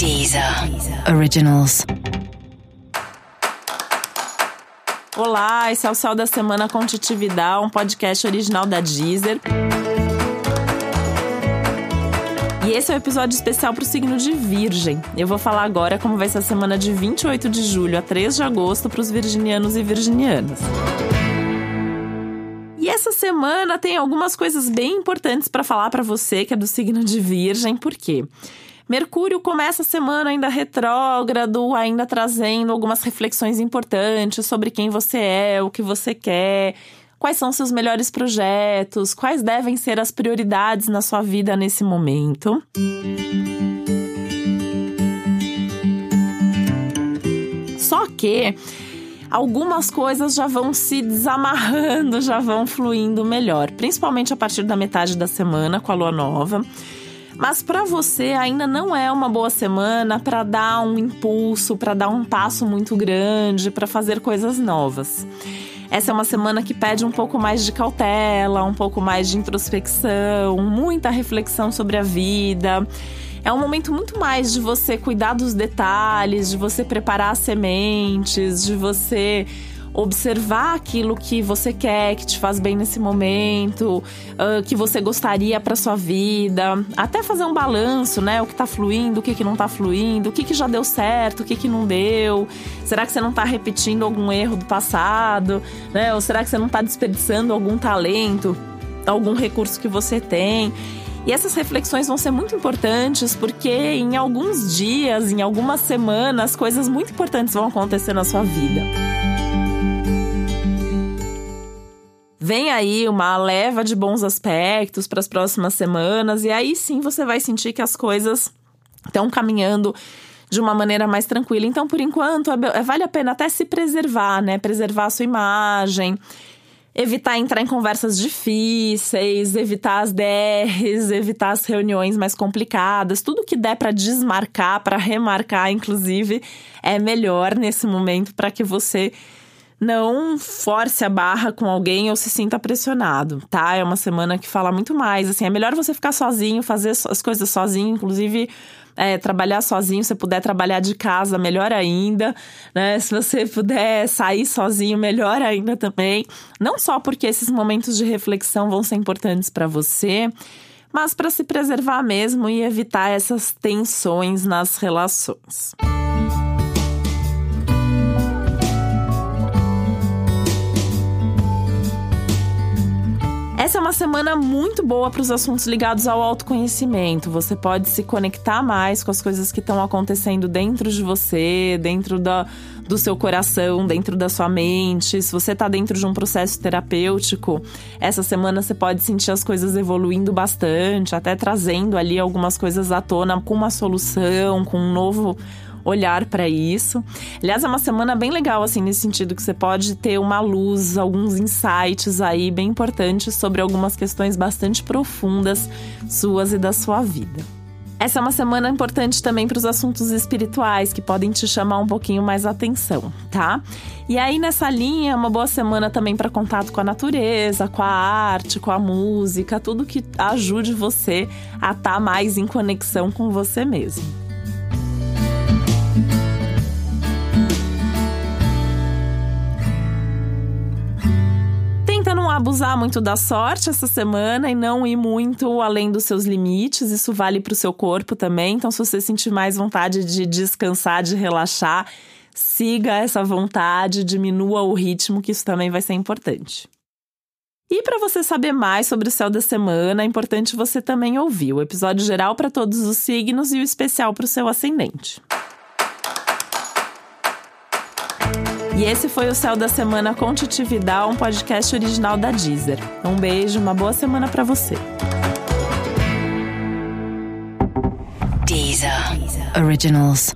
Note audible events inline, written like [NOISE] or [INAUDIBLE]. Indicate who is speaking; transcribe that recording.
Speaker 1: Deezer Originals.
Speaker 2: Olá, esse é o Céu da Semana com Titividade, um podcast original da Deezer. E esse é o um episódio especial para o signo de Virgem. Eu vou falar agora como vai ser a semana de 28 de julho a 3 de agosto para os virginianos e virginianas. E essa semana tem algumas coisas bem importantes para falar para você que é do signo de Virgem, por quê? Mercúrio começa a semana ainda retrógrado, ainda trazendo algumas reflexões importantes sobre quem você é, o que você quer, quais são seus melhores projetos, quais devem ser as prioridades na sua vida nesse momento. Só que algumas coisas já vão se desamarrando, já vão fluindo melhor, principalmente a partir da metade da semana com a lua nova. Mas para você ainda não é uma boa semana para dar um impulso, para dar um passo muito grande, para fazer coisas novas. Essa é uma semana que pede um pouco mais de cautela, um pouco mais de introspecção, muita reflexão sobre a vida. É um momento muito mais de você cuidar dos detalhes, de você preparar as sementes, de você observar aquilo que você quer, que te faz bem nesse momento, uh, que você gostaria para sua vida, até fazer um balanço, né? O que tá fluindo, o que, que não tá fluindo, o que, que já deu certo, o que, que não deu. Será que você não tá repetindo algum erro do passado, né? Ou será que você não tá desperdiçando algum talento, algum recurso que você tem? E essas reflexões vão ser muito importantes porque em alguns dias, em algumas semanas, coisas muito importantes vão acontecer na sua vida. Vem aí uma leva de bons aspectos para as próximas semanas, e aí sim você vai sentir que as coisas estão caminhando de uma maneira mais tranquila. Então, por enquanto, é, é, vale a pena até se preservar, né? Preservar a sua imagem, evitar entrar em conversas difíceis, evitar as DRs, [LAUGHS] evitar as reuniões mais complicadas. Tudo que der para desmarcar, para remarcar, inclusive, é melhor nesse momento para que você não force a barra com alguém ou se sinta pressionado, tá? É uma semana que fala muito mais. Assim, é melhor você ficar sozinho, fazer as coisas sozinho, inclusive. É, trabalhar sozinho, se puder trabalhar de casa, melhor ainda, né? Se você puder sair sozinho, melhor ainda também. Não só porque esses momentos de reflexão vão ser importantes para você, mas para se preservar mesmo e evitar essas tensões nas relações. Essa é uma semana muito boa para os assuntos ligados ao autoconhecimento. Você pode se conectar mais com as coisas que estão acontecendo dentro de você, dentro da, do seu coração, dentro da sua mente. Se você está dentro de um processo terapêutico, essa semana você pode sentir as coisas evoluindo bastante, até trazendo ali algumas coisas à tona com uma solução, com um novo olhar para isso. Aliás, é uma semana bem legal, assim, nesse sentido, que você pode ter uma luz, alguns insights aí bem importantes sobre algumas questões bastante profundas suas e da sua vida. Essa é uma semana importante também para os assuntos espirituais, que podem te chamar um pouquinho mais atenção, tá? E aí, nessa linha, é uma boa semana também para contato com a natureza, com a arte, com a música, tudo que ajude você a estar tá mais em conexão com você mesmo. Abusar muito da sorte essa semana e não ir muito além dos seus limites. Isso vale para o seu corpo também. Então, se você sentir mais vontade de descansar, de relaxar, siga essa vontade, diminua o ritmo, que isso também vai ser importante. E para você saber mais sobre o céu da semana, é importante você também ouvir o episódio geral para todos os signos e o especial para o seu ascendente. E esse foi o Céu da Semana com um podcast original da Deezer. Um beijo, uma boa semana para você.
Speaker 1: Deezer. Originals.